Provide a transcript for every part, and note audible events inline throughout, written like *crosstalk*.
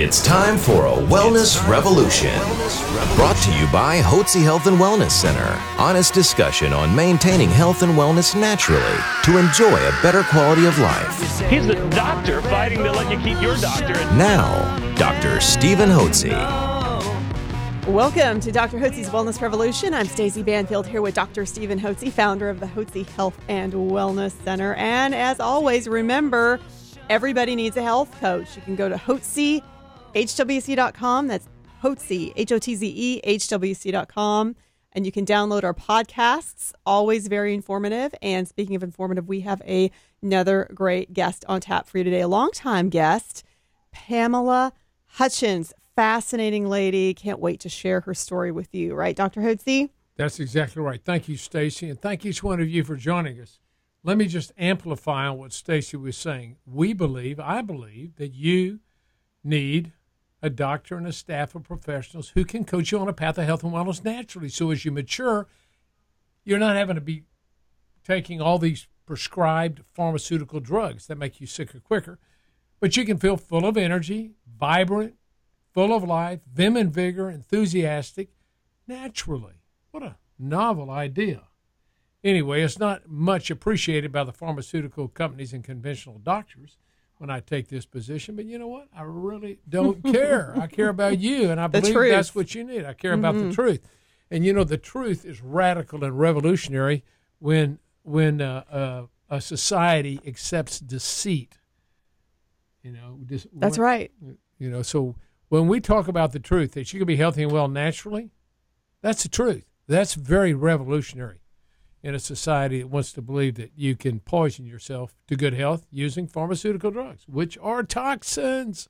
It's time for a wellness revolution. Brought to you by Hotze Health and Wellness Center. Honest discussion on maintaining health and wellness naturally to enjoy a better quality of life. He's the doctor fighting to let you keep your doctor. Now, Dr. Stephen Hotze. Welcome to Dr. Hotze's Wellness Revolution. I'm Stacey Banfield here with Dr. Stephen Hotze, founder of the Hotze Health and Wellness Center. And as always, remember everybody needs a health coach. You can go to Hotze, HWC.com. That's Hotze, H O T Z E, HWC.com. And you can download our podcasts, always very informative. And speaking of informative, we have a, another great guest on tap for you today, a longtime guest, Pamela Hutchins. Fascinating lady. Can't wait to share her story with you, right, Dr. Hotze? That's exactly right. Thank you, Stacy, and thank each one of you for joining us. Let me just amplify on what Stacy was saying. We believe, I believe, that you need a doctor and a staff of professionals who can coach you on a path of health and wellness naturally. So as you mature, you're not having to be taking all these prescribed pharmaceutical drugs that make you sicker quicker, but you can feel full of energy, vibrant, full of life, vim and vigor, enthusiastic, naturally. What a novel idea. Anyway, it's not much appreciated by the pharmaceutical companies and conventional doctors when I take this position, but you know what? I really don't *laughs* care. I care about you, and I The believe truth. that's what you need. I care about the truth. And you know, the truth is radical and revolutionary when when uh, uh, a society accepts deceit. You know, dis- That's right. you know, so when we talk about the truth that you can be healthy and well naturally, that's the truth. That's very revolutionary in a society that wants to believe that you can poison yourself to good health using pharmaceutical drugs, which are toxins,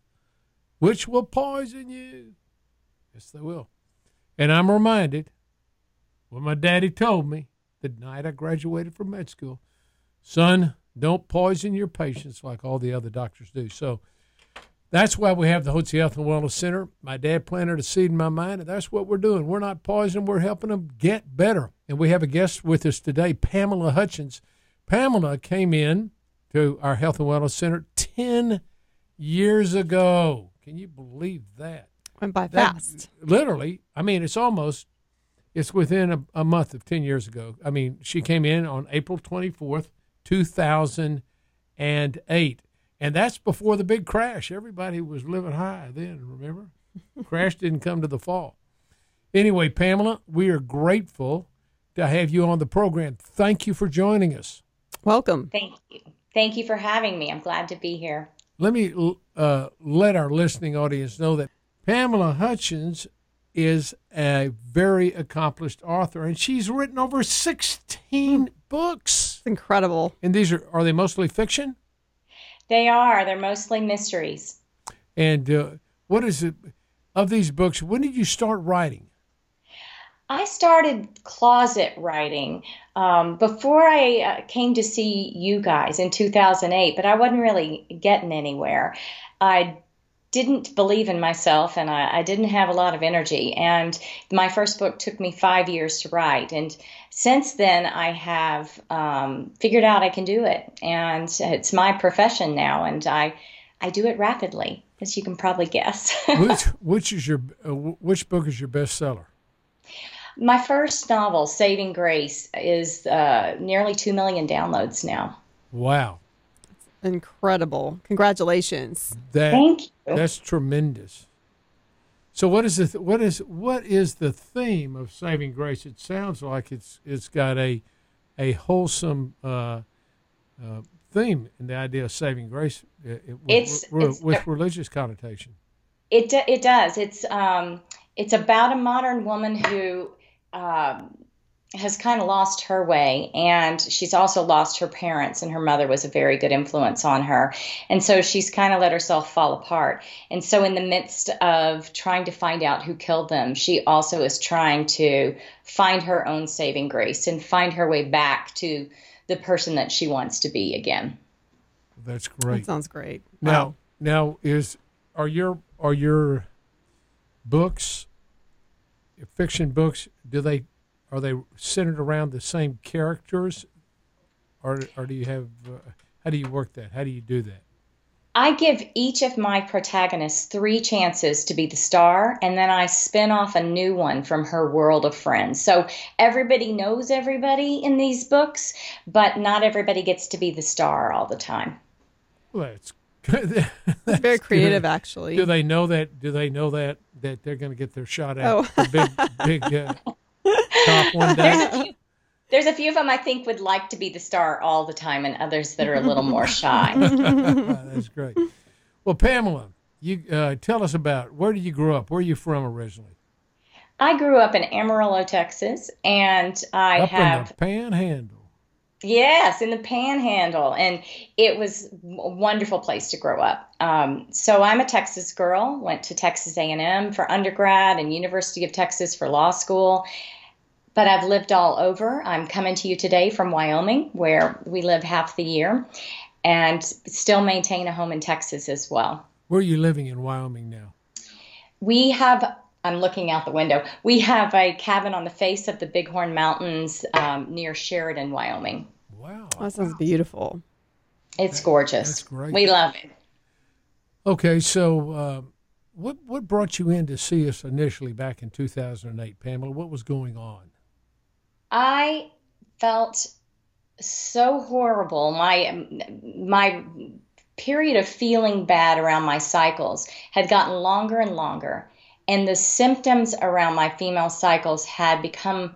which will poison you. Yes, they will. And I'm reminded what my daddy told me the night I graduated from med school son, don't poison your patients like all the other doctors do. So, that's why we have the Hotze Health and Wellness Center. My dad planted a seed in my mind, and that's what we're doing. We're not poisoning, we're helping them get better. And we have a guest with us today, Pamela Hutchins. Pamela came in to our Health and Wellness Center 10 years ago. Can you believe that? Went by That- fast. Literally, I mean, it's almost, it's within a, a month of 10 years ago. I mean, she came in on April 24th, 2008. And that's before the big crash. Everybody was living high then, remember? *laughs* crash didn't come to the fall. Anyway, Pamela, we are grateful to have you on the program. Thank you for joining us. Welcome. Thank you. Thank you for having me. I'm glad to be here. let me uh, let our listening audience know that Pamela Hutchins is a very accomplished author, and she's written over 16 books. It's incredible. And these are are they mostly fiction? They are. They're mostly mysteries. And uh, what is it of these books? When did you start writing? I started closet writing um, before I uh, came to see you guys in 2008, but I wasn't really getting anywhere. I didn't believe in myself and I, I didn't have a lot of energy. And my first book took me five years to write. And since then, I have um, figured out I can do it. And it's my profession now. And I, I do it rapidly, as you can probably guess. *laughs* Which which is your uh, which book is your bestseller? My first novel, Saving Grace, is uh, nearly 2 million downloads now. Wow, Incredible. Congratulations. that Thank you. That's tremendous. So what is the th- what is what is the theme of Saving Grace? It sounds like it's it's got a a wholesome uh, uh, theme in the idea of saving grace uh, it- with, It's- with, it's- with religious connotation. It, it does. It's, um, it's about a modern woman who um, has kind of lost her way, and she's also lost her parents, and her mother was a very good influence on her. And so she's kind of let herself fall apart. And so, in the midst of trying to find out who killed them, she also is trying to find her own saving grace and find her way back to the person that she wants to be again. That's great That great. sounds great. Now, Wow. now is are your are your books, fiction books? Do they are they centered around the same characters, or or do you have uh, how do you work that? How do you do that? I give each of my protagonists three chances to be the star, and then I spin off a new one from her world of friends. So everybody knows everybody in these books, but not everybody gets to be the star all the time. Well. It's very creative, Do actually. Do they know that? Do they know that that they're going to get their shot at Oh. the big big uh, top *laughs* one day? There's a few. There's a few of them I think would like to be the star all the time, and others that are a little more shy. *laughs* That's great. Well, Pamela, you uh, tell us about where did you grow up? Where are you from originally? I grew up in Amarillo, Texas, and I up have in the Panhandle. Yes, in the Panhandle, and it was a wonderful place to grow up. Um, so I'm a Texas girl. Went to Texas A&M for undergrad and University of Texas for law school. But I've lived all over. I'm coming to you today from Wyoming, where we live half the year, and still maintain a home in Texas as well. Where are you living in Wyoming now? We have. I'm looking out the window. We have a cabin on the face of the Bighorn Mountains um, near Sheridan, Wyoming. Wow. That sounds beautiful. It's gorgeous. That's great. We love it. Okay, so uh, what what brought you in to see us initially back in 2008, Pamela? What was going on? I felt so horrible. My my period of feeling bad around my cycles had gotten longer and longer, and the symptoms around my female cycles had become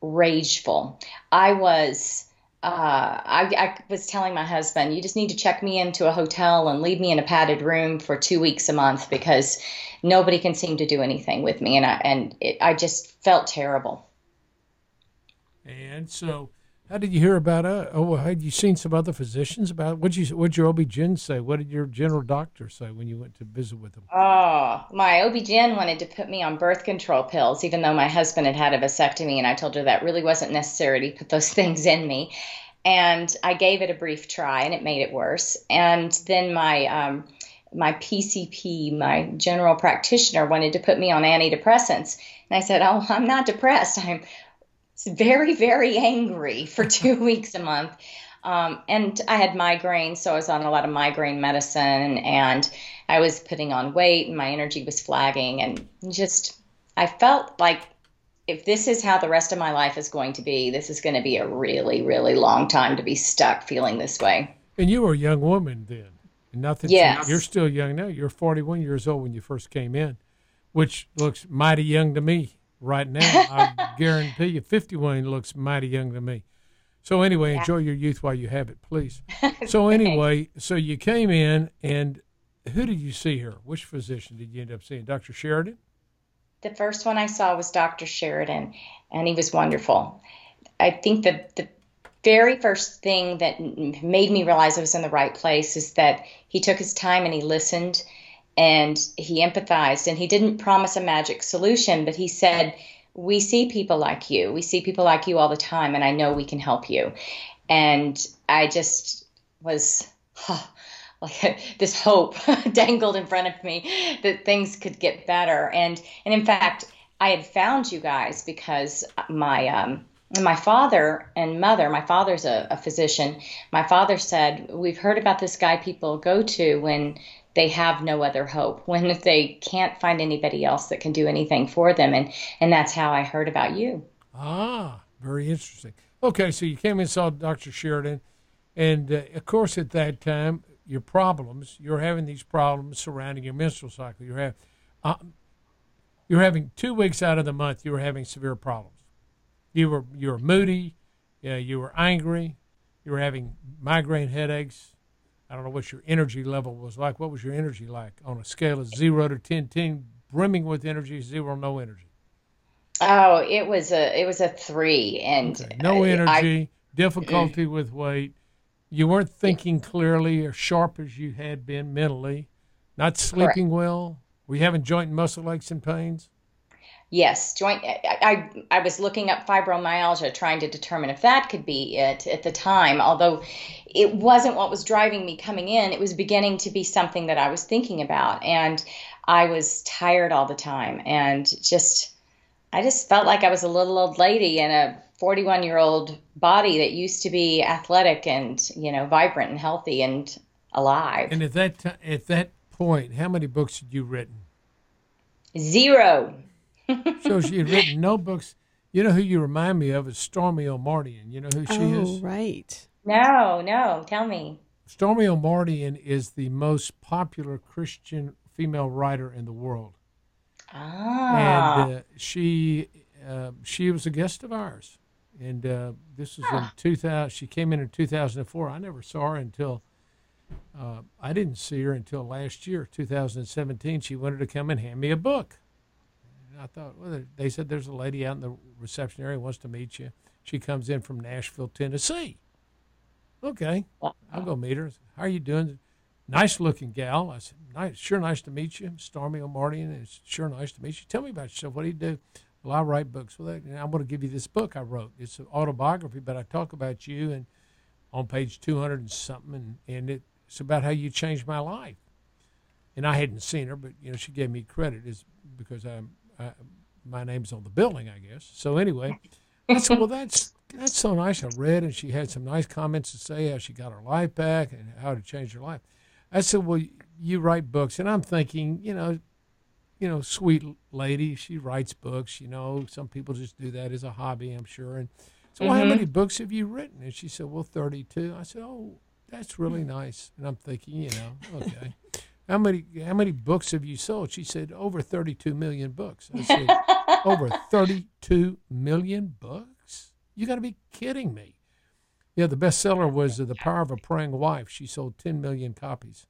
rageful. I was. Uh, I, I was telling my husband, you just need to check me into a hotel and leave me in a padded room for two weeks a month because nobody can seem to do anything with me, and I and it, I just felt terrible. And so, how did you hear about it? Oh, had you seen some other physicians about? What'd you what'd your OB-GYN say? What did your general doctor say when you went to visit with him? Oh, my OB-GYN wanted to put me on birth control pills, even though my husband had had a vasectomy, and I told her that really wasn't necessary to put those *laughs* things in me. And I gave it a brief try, and it made it worse. And then my um, my PCP, my general practitioner, wanted to put me on antidepressants, and I said, "Oh, I'm not depressed. I'm very, very angry for two *laughs* weeks a month." Um, and I had migraines, so I was on a lot of migraine medicine, and I was putting on weight, and my energy was flagging, and just I felt like if this is how the rest of my life is going to be, this is going to be a really, really long time to be stuck feeling this way. And you were a young woman then. Nothing. Yes. You're still young now. You're 41 years old when you first came in, which looks mighty young to me right now. I guarantee you, 51 looks mighty young to me. So anyway, enjoy your youth while you have it, please. *laughs* So anyway, so you came in, and who did you see here? Which physician did you end up seeing? Dr. Sheridan. The first one I saw was Dr. Sheridan, and he was wonderful. I think that the very first thing that made me realize I was in the right place is that he took his time and he listened and he empathized and he didn't promise a magic solution, but he said, We see people like you. We see people like you all the time, and I know we can help you. And I just was. Huh, *laughs* like *laughs* this hope *laughs* dangled in front of me that things could get better and and in fact i had found you guys because my um my father and mother my father's a, a physician my father said we've heard about this guy people go to when they have no other hope *laughs* when they can't find anybody else that can do anything for them and and that's how i heard about you Ah, very interesting. Okay, so you came and saw Dr. Sheridan, and uh, of course, at that time, your problems, you're having these problems surrounding your menstrual cycle. You're having, uh, you're having two weeks out of the month, you were having severe problems. You were you were moody, you were angry, you were having migraine headaches. I don't know what your energy level was like. What was your energy like on a scale of zero to 10, 10 brimming with energy, zero no energy? oh it was a it was a three and Okay. No uh, I- energy, difficulty with weight. You weren't thinking clearly or sharp as you had been mentally. Not sleeping well. Were you having joint and muscle aches and pains? Yes, joint. I, I I was looking up fibromyalgia, trying to determine if that could be it at the time. Although it wasn't what was driving me coming in, it was beginning to be something that I was thinking about, and I was tired all the time, and just I just felt like I was a little old lady in a 41 year old body that used to be athletic and you know vibrant and healthy, and alive. And at that t- at that point, how many books had you written? Zero. So she had written no books. You know who you remind me of is Stormie Omartian. You know who she oh, is? right. No, no. Tell me. Stormie Omartian is the most popular Christian female writer in the world. Ah. And uh, she uh, she was a guest of ours. And uh, this was in 2000. She came in in 2004. I never saw her until uh, I didn't see her until last year, 2017. She wanted to come and hand me a book. And I thought, well, they said there's a lady out in the reception area wants to meet you. She comes in from Nashville, Tennessee. Okay, I'll go meet her. How are you doing? Nice looking gal. I said, nice, sure nice to meet you. Stormie Omartian. It's sure nice to meet you. Tell me about yourself. What do you do? Well, I write books. Well, I want to give you this book I wrote. It's an autobiography, but I talk about you and on page 200 and something, and, and it's about how you changed my life. And I hadn't seen her, but you know she gave me credit is because I'm I, my name's on the building, I guess. So anyway, I said, well, that's that's so nice. I read, and she had some nice comments to say how she got her life back and how to change her life. I said, well, you write books, and I'm thinking, you know, you know, sweet lady. She writes books. You know, some people just do that as a hobby, I'm sure. And so, well, how Mm-hmm. many books have you written? And she said, well, 32. I said, oh, that's really nice. And I'm thinking, you know, okay. How many how many books have you sold? She said over 32 million books. I said *laughs* over 32 million books? You got to be kidding me. Yeah, the bestseller was The Power of a Praying Wife. She sold 10 million copies.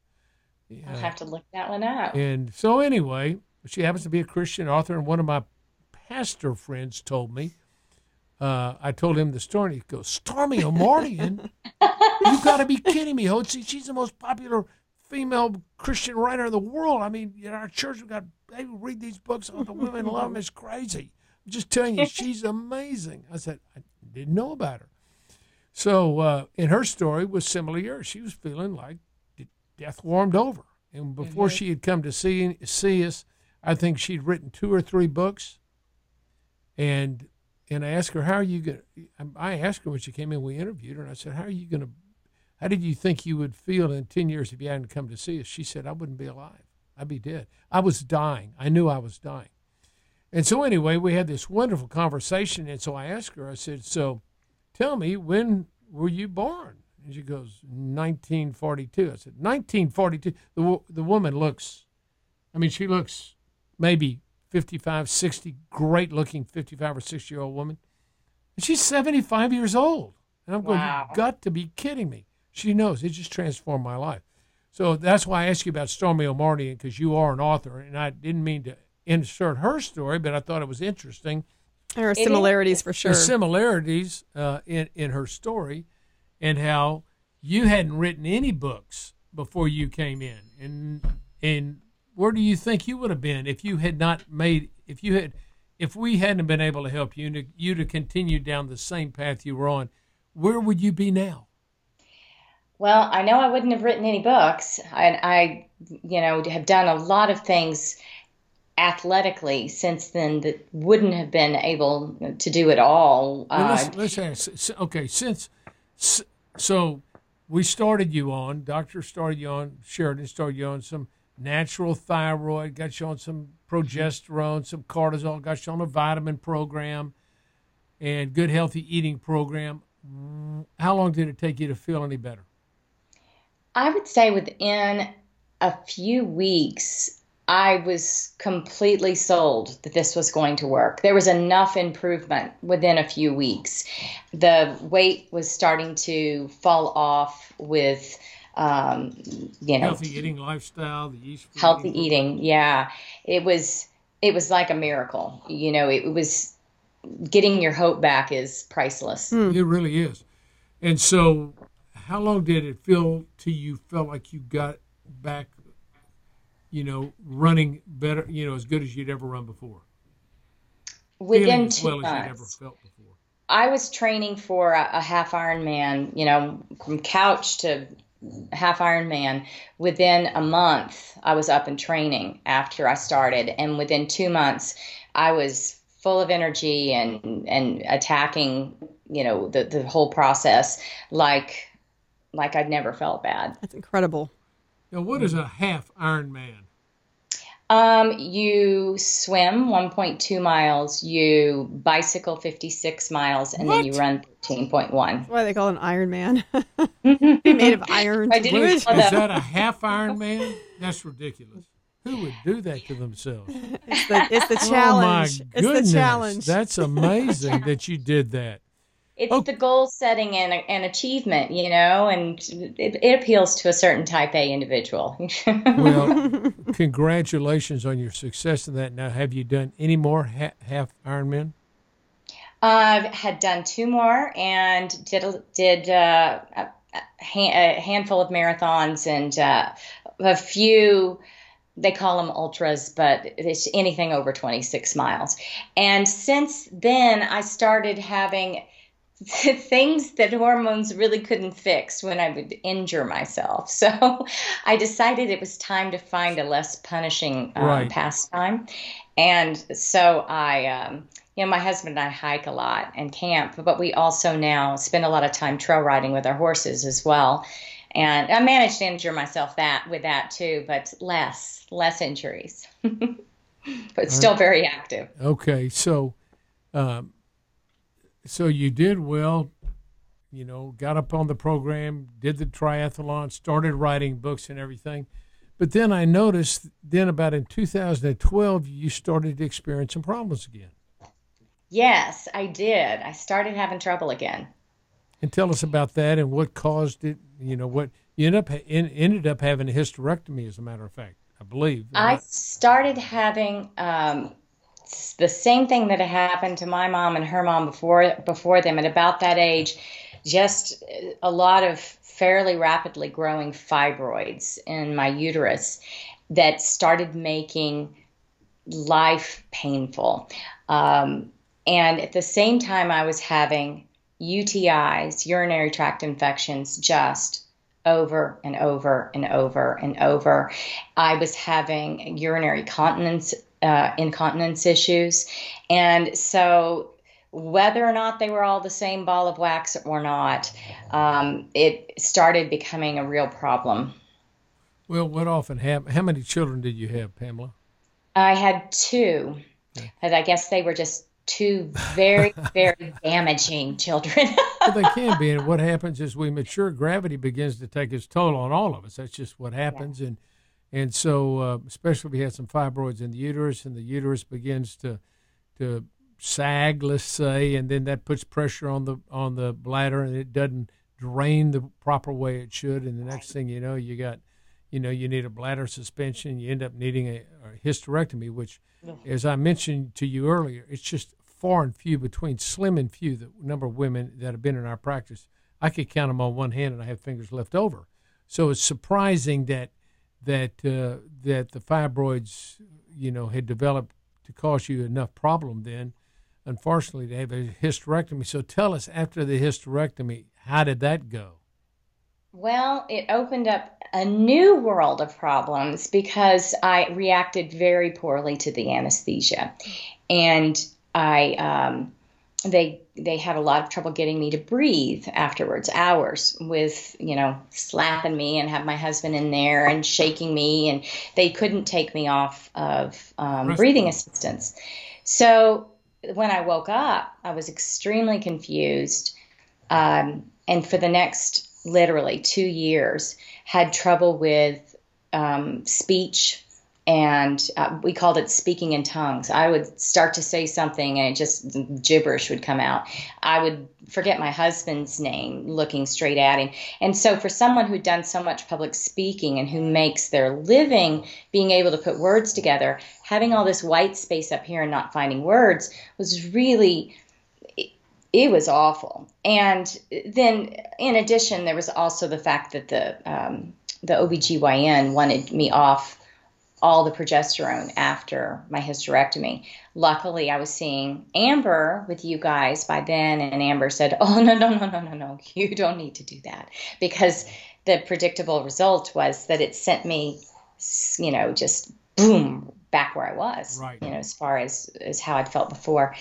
I'll have to look that one up. And so anyway, she happens to be a Christian author, and one of my pastor friends told me. Uh, I told him the story. And he goes, "Stormie Omartian, *laughs* you got to be kidding me, Hotze. She's the most popular female Christian writer in the world. I mean, in our church, we got they read these books. Oh, the women love them. It's crazy. I'm just telling you, she's amazing." I said, "I didn't know about her." So, uh, in her story was similar to yours. She was feeling like death warmed over. And before she had come to see see us, I think she'd written two or three books. And and I asked her, "How are you going?" to I asked her when she came in. We interviewed her, and I said, "How are you going to? How did you think you would feel in ten years if you hadn't come to see us?" She said, "I wouldn't be alive. I'd be dead. I was dying. I knew I was dying." And so anyway, we had this wonderful conversation. And so I asked her, I said, "So, tell me, when were you born?" And she goes, 1942. I said, 1942. The, the woman looks, I mean, she looks maybe 55, 60, great looking 55 or 60 year old woman. And she's 75 years old. And I'm going, Wow. you've got to be kidding me. She knows. It just transformed my life. So that's why I asked you about Stormie Omartian, because you are an author. And I didn't mean to insert her story, but I thought it was interesting There are similarities for sure. the similarities uh, in in her story, and how you hadn't written any books before you came in, and and where do you think you would have been if you had not made if you had if we hadn't been able to help you to you to continue down the same path you were on, where would you be now? Well, I know I wouldn't have written any books. I, I, you know, have done a lot of things athletically since then that wouldn't have been able to do it all. Well, Uh, ask. Okay, since so we started you on, doctor started you on, Sheridan started you on some natural thyroid, got you on some progesterone, some cortisol, got you on a vitamin program, and good healthy eating program. How long did it take you to feel any better? I would say within a few weeks, I was completely sold that this was going to work. There was enough improvement within a few weeks. The weight was starting to fall off with, um, you know, Healthy eating lifestyle, the yeast healthy program. eating. Yeah, it was it was like a miracle. You know, it was getting your hope back is priceless. It really is. And so, how long did it feel to you felt like you got back, you know, running better, you know, as good as you'd ever run before? Within as two well as you'd ever months. felt before. I was training for a, a half Ironman, you know, from couch to half Ironman. Within a month, I was up and training after I started, and within two months, I was full of energy and and attacking, you know, the the whole process like like I'd never felt bad. That's incredible. Now, what is a half Ironman? Um, you swim 1.2 miles, you bicycle 56 miles, and then you run 13.1. That's why they call it an Iron Man. *laughs* *laughs* Be made of iron. I didn't wood. even know Is that. that a *laughs* half Ironman? That's ridiculous. Who would do that to themselves? It's the, it's the Oh my challenge. it's the challenge. that's amazing that you did that. It's Oh. the goal setting and, and achievement, you know, and it, it appeals to a certain type A individual. *laughs* Well, congratulations on your success in that. Now, have you done any more ha- half Ironman? I've had done two more and did a- did uh, a, a a handful of marathons and uh, a few. They call them ultras, but it's anything over 26 miles. And since then, I started having *laughs* things that hormones really couldn't fix when I would injure myself. *laughs* So I decided it was time to find a less punishing um, Right. pastime. And so I, um, you know, my husband and I hike a lot and camp, but we also now spend a lot of time trail riding with our horses as well. And I managed to injure myself that with that too, but less, less injuries, *laughs* but still very active. Okay, so, um, so you did well. You know, got up on the program, did the triathlon, started writing books and everything. But then I noticed, then about in 2012, you started to experience some problems again. Yes, I did. I started having trouble again. And tell us about that and what caused it. You know, what you ended up in, ended up having a hysterectomy, as a matter of fact, I believe. I started having um, the same thing that happened to my mom and her mom before before them, at about that age, just a lot of fairly rapidly growing fibroids in my uterus that started making life painful. Um, and at the same time, I was having UTIs, urinary tract infections, just over and over and over and over. I was having urinary continence, uh, incontinence issues. And so, whether or not they were all the same ball of wax or not, um, it started becoming a real problem. well, what often happened? How many children did you have, Pamela? I had two, and I guess they were just two very, *laughs* very damaging children. *laughs* well, they can be. And what happens is we mature, gravity begins to take its toll on all of us. That's just what happens. And and so, uh, especially if we have some fibroids in the uterus, and the uterus begins to to sag, let's say, and then that puts pressure on the on the bladder, and it doesn't drain the proper way it should. And the next thing you know, you got, you know, you need a bladder suspension. You end up needing a, a hysterectomy, which, as I mentioned to you earlier, it's just far and few between, slim and few, the number of women that have been in our practice. I could count them on one hand, and I have fingers left over. So it's surprising that that uh, that the fibroids, you know, had developed to cause you enough problem. Then, unfortunately, to have a hysterectomy. So tell us, after the hysterectomy, how did that go? Well, it opened up a new world of problems because I reacted very poorly to the anesthesia, and I um, they they had a lot of trouble getting me to breathe afterwards, hours with you know slapping me and have my husband in there and shaking me, and they couldn't take me off of um, breathing assistance. So when I woke up, I was extremely confused, um, and for the next literally two years had trouble with um, speech and uh, we called it speaking in tongues. I would start to say something and it just gibberish would come out. I would forget my husband's name looking straight at him. And so for someone who'd done so much public speaking and who makes their living being able to put words together having all this white space up here and not finding words was really it was awful. And then, in addition, there was also the fact that the um, the OBGYN wanted me off all the progesterone after my hysterectomy. Luckily, I was seeing Amber with you guys by then, and Amber said, "Oh no, no, no, no, no, no! You don't need to do that because the predictable result was that it sent me, you know, just boom back where I was, Right. you know, as far as as how I'd felt before."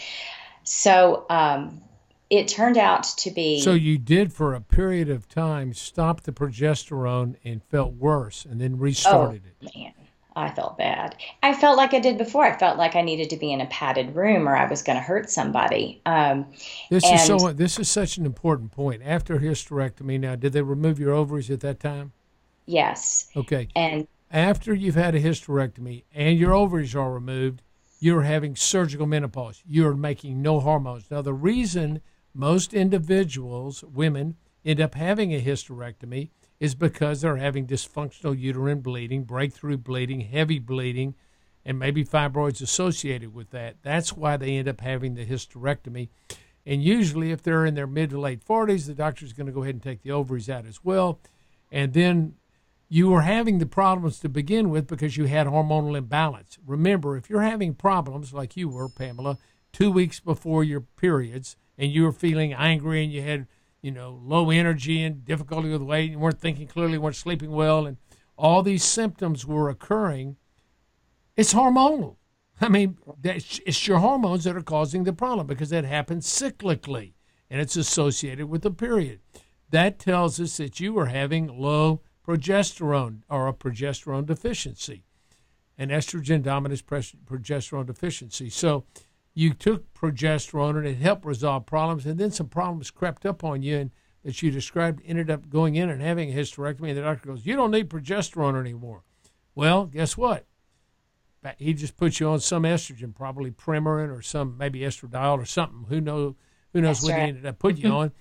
So. Um, it turned out to be. So you did for a period of time stop the progesterone and felt worse, and then restarted oh, it. Man, I felt bad. I felt like I did before. I felt like I needed to be in a padded room, or I was going to hurt somebody. Um, this is so. This is such an important point. After hysterectomy, now, did they remove your ovaries at that time? Yes. Okay. And after you've had a hysterectomy and your ovaries are removed, you're having surgical menopause. You're making no hormones. Now, the reason most individuals, women, end up having a hysterectomy is because they're having dysfunctional uterine bleeding, breakthrough bleeding, heavy bleeding, and maybe fibroids associated with that. That's why they end up having the hysterectomy. And usually, if they're in their mid to late 40s, the doctor's going to go ahead and take the ovaries out as well. And then you were having the problems to begin with because you had hormonal imbalance. Remember, if you're having problems like you were, Pamela, two weeks before your periods, and you were feeling angry and you had, you know, low energy and difficulty with weight, you weren't thinking clearly, weren't sleeping well, and all these symptoms were occurring, it's hormonal. *laughs* I mean, it's your hormones that are causing the problem because that happens cyclically and it's associated with the period. That tells us that you were having low progesterone or a progesterone deficiency, an estrogen dominant progesterone deficiency. So you took progesterone and it helped resolve problems, and then some problems crept up on you and that you described ended up going in and having a hysterectomy. And the doctor goes, You don't need progesterone anymore. Well, guess what? He just put you on some estrogen, probably Premarin or some maybe estradiol or something. Who knows? Who knows That's what right. he ended up putting you mm-hmm. on?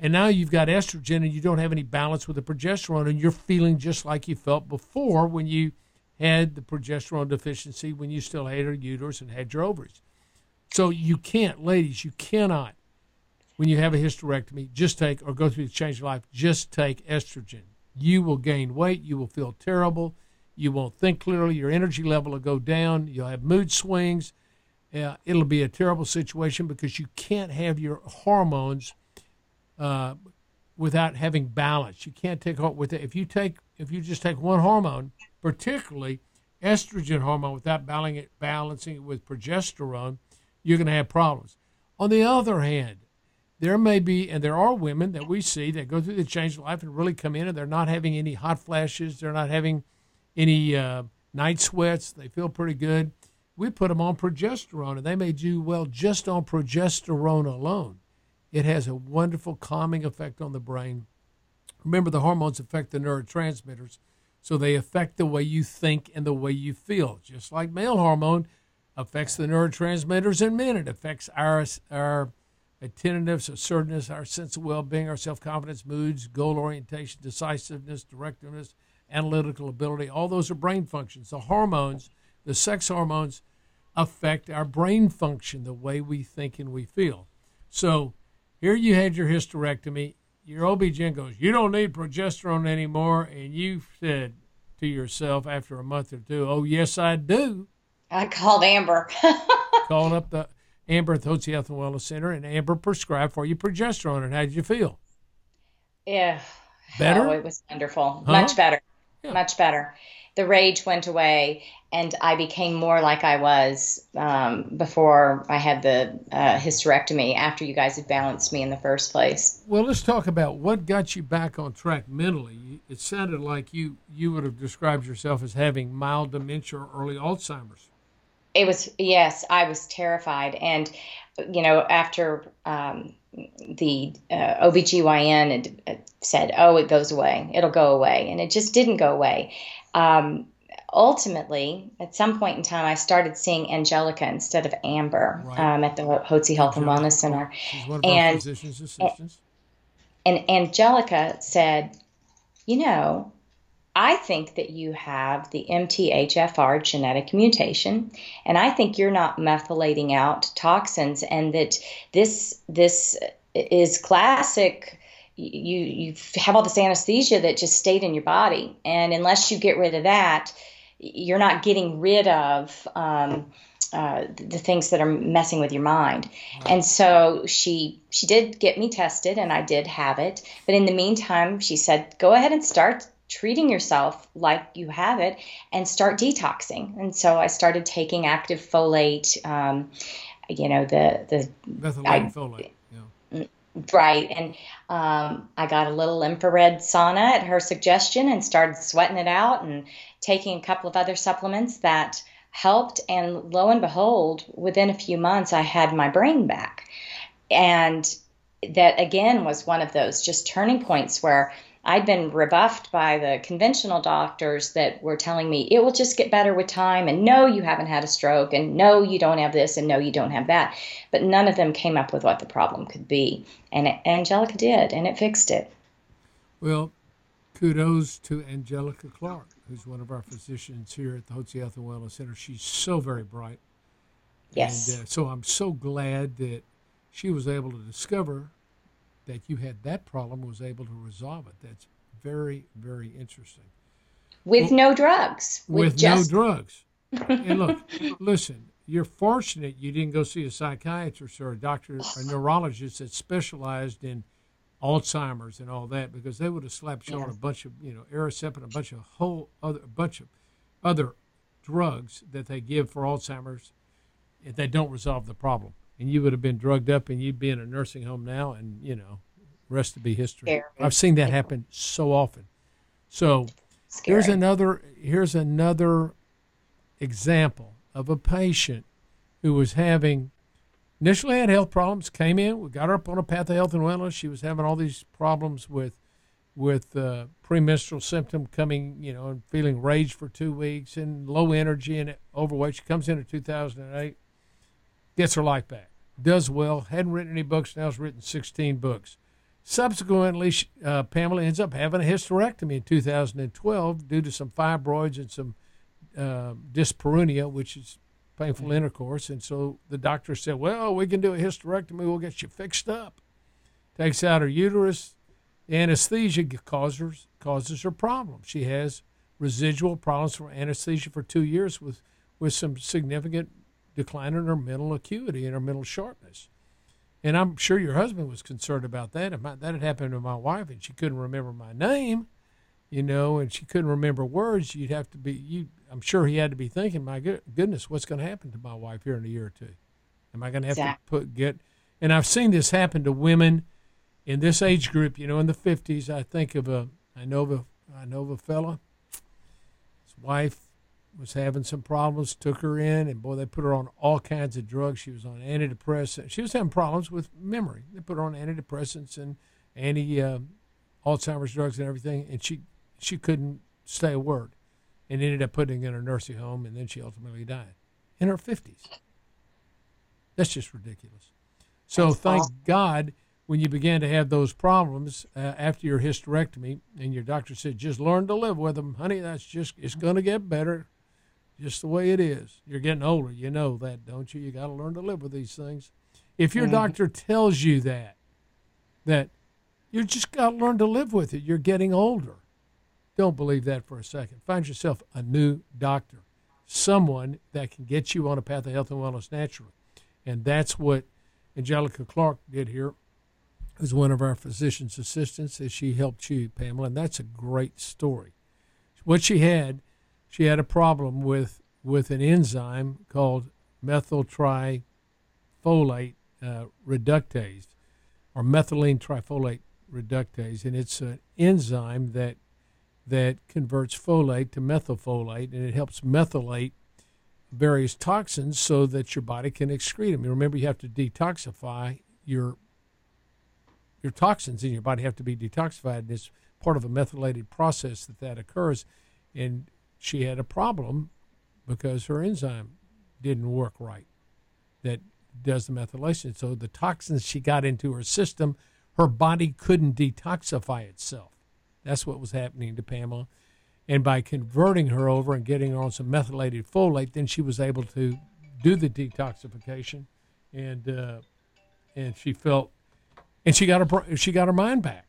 and now you've got estrogen and you don't have any balance with the progesterone and you're feeling just like you felt before when you had the progesterone deficiency when you still had your uterus and had your ovaries so you can't ladies you cannot when you have a hysterectomy just take or go through the change of life just take estrogen you will gain weight you will feel terrible you won't think clearly your energy level will go down you'll have mood swings uh, it'll be a terrible situation because you can't have your hormones uh, without having balance. You can't take with it. If you take if you just take one hormone, particularly estrogen hormone, without balancing it, balancing it with progesterone, you're going to have problems. On the other hand, there may be, and there are women that we see that go through the change of life and really come in and they're not having any hot flashes, they're not having any uh, night sweats, they feel pretty good. We put them on progesterone and they may do well just on progesterone alone. It has a wonderful calming effect on the brain. Remember, the hormones affect the neurotransmitters, so they affect the way you think and the way you feel. Just like male hormone affects the neurotransmitters in men, it affects our our attentiveness, assertiveness, our sense of well-being, our self-confidence, moods, goal orientation, decisiveness, directiveness, analytical ability. All those are brain functions. The hormones, the sex hormones, affect our brain function, the way we think and we feel. So here you had your hysterectomy. Your OB-GYN goes, you don't need progesterone anymore. And you said to yourself after a month or two, oh, yes, I do. I called Amber. *laughs* called up the Amber at the Health and Wellness Center, and Amber prescribed for you progesterone. And how did you feel? Yeah. Better? Oh, it was wonderful. Huh? Much better. Yeah. Much better the rage went away and I became more like I was um, before I had the uh, hysterectomy after you guys had balanced me in the first place. Well, let's talk about what got you back on track mentally. It sounded like you, you would have described yourself as having mild dementia or early Alzheimer's. It was, yes, I was terrified. And, you know, after um, the uh, OBGYN had said, oh, it goes away, it'll go away. And it just didn't go away um, ultimately, at some point in time, I started seeing Angelica instead of Amber right. um, at the Hotze Health Angelica. and Wellness Center. and, and Angelica said, You know, I think that you have the MTHFR genetic mutation, and I think you're not methylating out toxins, and that this this is classic you you have all this anesthesia that just stayed in your body, and unless you get rid of that, you're not getting rid of um, uh, the things that are messing with your mind. And so she she did get me tested, and I did have it. But in the meantime, she said, "Go ahead and start." Treating yourself like you have it and start detoxing and so i started taking active folate um, you know the the methylated folate yeah Right. And um, I got a little infrared sauna at her suggestion and started sweating it out and taking a couple of other supplements that helped. And lo and behold, within a few months, I had my brain back. And that again was one of those just turning points where I'd been rebuffed by the conventional doctors that were telling me it will just get better with time, and no, you haven't had a stroke, and no, you don't have this, and no, you don't have that. But none of them came up with what the problem could be. And Angelica did, and it fixed it. Well, kudos to Angelica Clark, who's one of our physicians here at the Hotze Health and Wellness Center. She's so very bright. Yes. And uh, so I'm so glad that she was able to discover that you had that problem was able to resolve it. That's very, very interesting. With well, no drugs. With, with just... no drugs. *laughs* and look, listen, you're fortunate you didn't go see a psychiatrist or a doctor, a neurologist that specialized in Alzheimer's and all that, because they would have slapped you on a bunch of, you know, Aricept and a bunch of whole other, a bunch of other drugs that they give for Alzheimer's if they don't resolve the problem and you would have been drugged up and you'd be in a nursing home now and you know rest to be history. I've seen that happen so often. So Scary. here's another here's another example of a patient who was having initially had health problems came in we got her up on a path of health and wellness. She was having all these problems with with uh, premenstrual symptom coming you know and feeling rage for two weeks and low energy and overweight. She comes in in 2008 gets her life back, does well, hadn't written any books, now has written 16 books. Subsequently, uh, Pamela ends up having a hysterectomy in 2012 due to some fibroids and some uh, dyspareunia, which is painful mm-hmm. intercourse. And so the doctor said, Well, we can do a hysterectomy, we'll get you fixed up. Takes out her uterus. Anesthesia causes, causes her problems. She has residual problems from anesthesia for two years with, with some significant decline in her mental acuity and her mental sharpness. And I'm sure your husband was concerned about that. If my, that had happened to my wife and she couldn't remember my name, you know, and she couldn't remember words, you'd have to be, you, I'm sure he had to be thinking, my goodness, what's going to happen to my wife here in a year or two? Am I going to have exactly. to put, get, and I've seen this happen to women in this age group, you know, in the 50s. I think of a, I know of a, I know of a fella, his wife was having some problems, took her in, and boy, they put her on all kinds of drugs. She was on antidepressants. She was having problems with memory. They put her on antidepressants and anti uh, Alzheimer's drugs and everything, and she she couldn't say a word, and ended up putting in a nursing home, and then she ultimately died in her fifties. That's just ridiculous. So That's thank awesome. God when you began to have those problems uh, after your hysterectomy, and your doctor said, "Just learn to live with them, honey. That's just it's going to get better." Just the way it is. You're getting older, you know that, don't you? You got to learn to live with these things. If your mm-hmm. doctor tells you that, that you just got to learn to live with it. You're getting older. Don't believe that for a second. Find yourself a new doctor, someone that can get you on a path of health and wellness naturally. And that's what Angelica Clark did here who's one of our physician's assistants as she helped you, Pamela. And that's a great story. What she had – she had a problem with with an enzyme called methyl trifolate uh, reductase or methylene trifolate reductase, and it's an enzyme that that converts folate to methylfolate, and it helps methylate various toxins so that your body can excrete them. You remember, you have to detoxify your your toxins in your body have to be detoxified, and it's part of a methylated process that that occurs. And she had a problem because her enzyme didn't work right that does the methylation. So the toxins she got into her system, her body couldn't detoxify itself. That's what was happening to Pamela. And by converting her over and getting her on some methylated folate, then she was able to do the detoxification, and uh, and she felt, and she got her she got her mind back,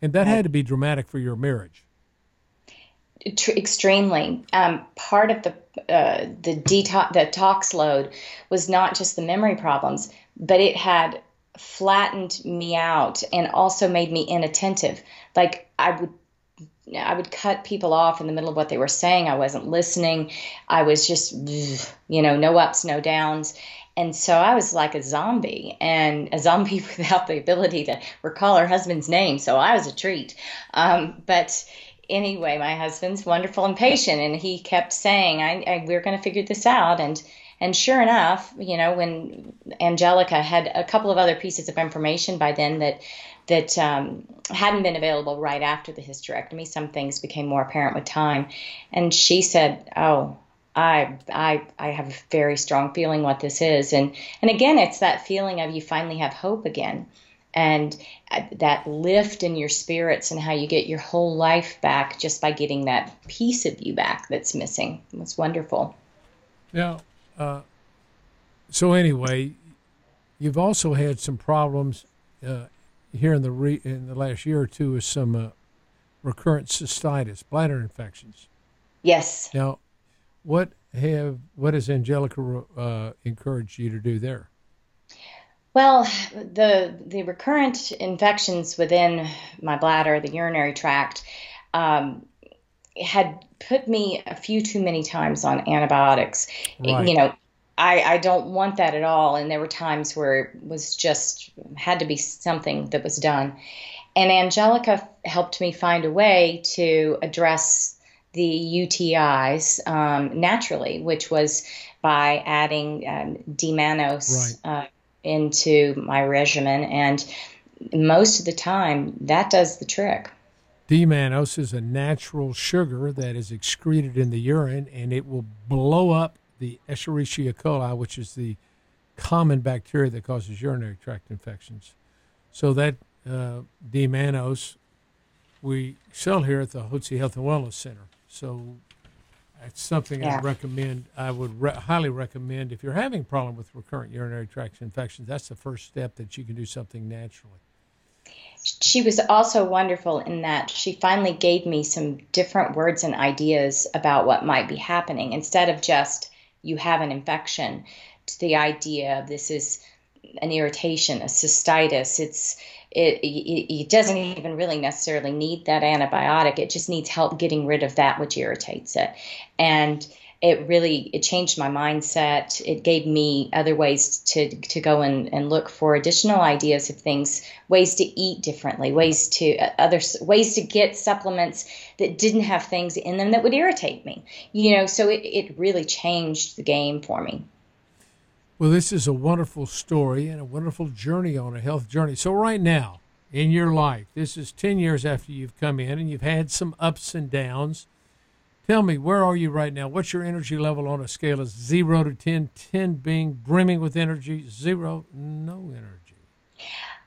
and that had to be dramatic for your marriage extremely. Um, part of the uh, the detox the tox load was not just the memory problems, but it had flattened me out and also made me inattentive. Like I would I would cut people off in the middle of what they were saying. I wasn't listening. I was just, you know, no ups, no downs. And so I was like a zombie and a zombie *laughs* without the ability to recall her husband's name. So I was a treat. Um, but anyway, my husband's wonderful and patient, and he kept saying, I, I, "We're going to figure this out." And and sure enough, you know, when Angelica had a couple of other pieces of information by then that that um, hadn't been available right after the hysterectomy, some things became more apparent with time, and she said, "Oh." I, I I have a very strong feeling what this is, and and again, it's that feeling of you finally have hope again, and uh, that lift in your spirits and how you get your whole life back just by getting that piece of you back that's missing. It's wonderful. Now, uh, so anyway, you've also had some problems uh, here in the re- in the last year or two with some uh, recurrent cystitis, bladder infections. Yes. Now, what have what has Angelica uh, encouraged you to do there? Well, the the recurrent infections within my bladder, the urinary tract, um, had put me a few too many times on antibiotics. Right. You know, I, I don't want that at all. And there were times where it was just had to be something that was done. And Angelica helped me find a way to address the UTIs um, naturally, which was by adding um, D-mannose. Right. Uh, into my regimen, and most of the time that does the trick. D-mannose is a natural sugar that is excreted in the urine, and it will blow up the Escherichia coli, which is the common bacteria that causes urinary tract infections. So that uh, D-mannose we sell here at the Hotze Health and Wellness Center. So it's something yeah. I recommend. I would re- highly recommend if you're having a problem with recurrent urinary tract infections. That's the first step that you can do something naturally. She was also wonderful in that she finally gave me some different words and ideas about what might be happening instead of just you have an infection to the idea of this is an irritation, a cystitis. It's it, it, it, doesn't even really necessarily need that antibiotic. It just needs help getting rid of that which irritates it. And it really it changed my mindset. It gave me other ways to to go and, and look for additional ideas of things, ways to eat differently, ways to uh, other ways to get supplements that didn't have things in them that would irritate me. You know, so it, it really changed the game for me. Well, this is a wonderful story and a wonderful journey on a health journey. So, right now in your life, this is 10 years after you've come in and you've had some ups and downs. Tell me, where are you right now? What's your energy level on a scale of 0 to 10? 10 being brimming with energy, 0, no energy.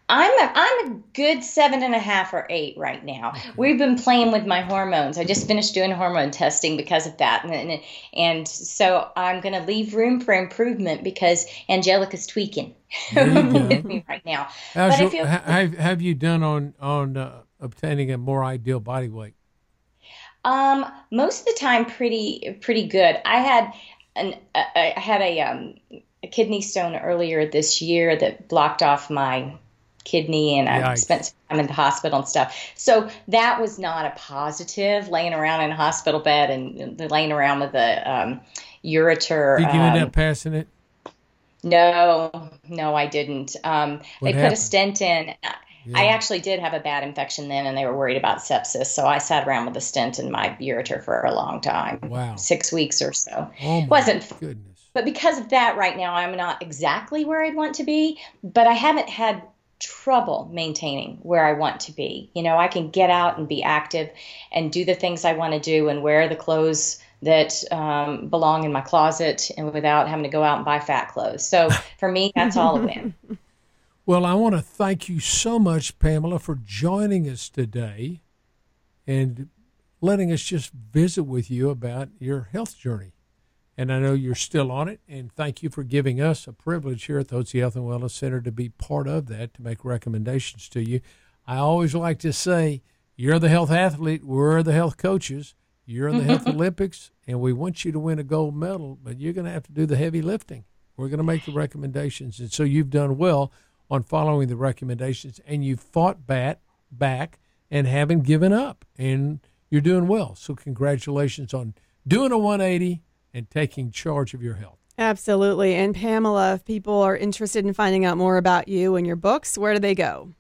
I'm a, I'm a good seven and a half or eight right now. We've been playing with my hormones. I just finished doing hormone testing because of that, and and so I'm going to leave room for improvement because Angelica's tweaking *laughs* with me right now. How's but your, have have you done on on uh, obtaining a more ideal body weight? Um, most of the time, pretty pretty good. I had an I had a um a kidney stone earlier this year that blocked off my kidney and I spent time in the hospital and stuff. So that was not a positive laying around in a hospital bed and laying around with a um, ureter. Did you um, end up passing it? No, no, I didn't. Um, they happened? put a stent in. Yeah. I actually did have a bad infection then, and they were worried about sepsis. So I sat around with a stent in my ureter for a long time. Wow, six weeks or so. Oh my wasn't goodness. But because of that, right now I'm not exactly where I'd want to be. But I haven't had trouble maintaining where I want to be. You know, I can get out and be active and do the things I want to do and wear the clothes that um, belong in my closet and without having to go out and buy fat clothes. So *laughs* for me, that's all a win. Well, I want to thank you so much, Pamela, for joining us today and letting us just visit with you about your health journey and I know you're still on it. And thank you for giving us a privilege here at the Hotze Health and Wellness Center to be part of that, to make recommendations to you. I always like to say, you're the health athlete, we're the health coaches, you're in the health *laughs* Olympics, and we want you to win a gold medal, but you're going to have to do the heavy lifting. We're going to make the recommendations. And so you've done well on following the recommendations, and you've fought back, back and haven't given up, and you're doing well. So congratulations on doing a 180 and taking charge of your health. Absolutely. And Pamela, if people are interested in finding out more about you and your books, where do they go?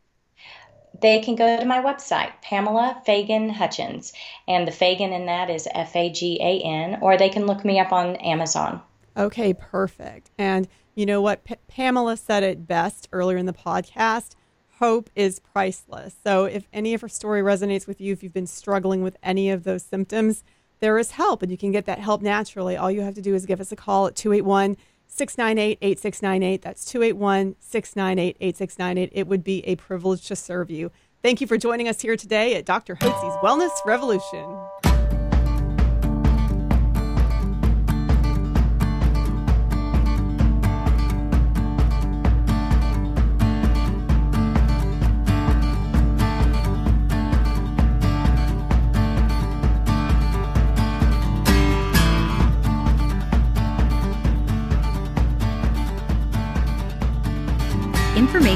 They can go to my website, Pamela Fagan Hutchins, and the Fagan in that is F A G A N, or they can look me up on Amazon. Okay, perfect. And you know what? P- Pamela said it best earlier in the podcast hope is priceless. So if any of her story resonates with you, if you've been struggling with any of those symptoms, there is help and you can get that help naturally. All you have to do is give us a call at 281 698 8698. That's 281 698 8698. It would be a privilege to serve you. Thank you for joining us here today at Dr. Hotze's Wellness Revolution.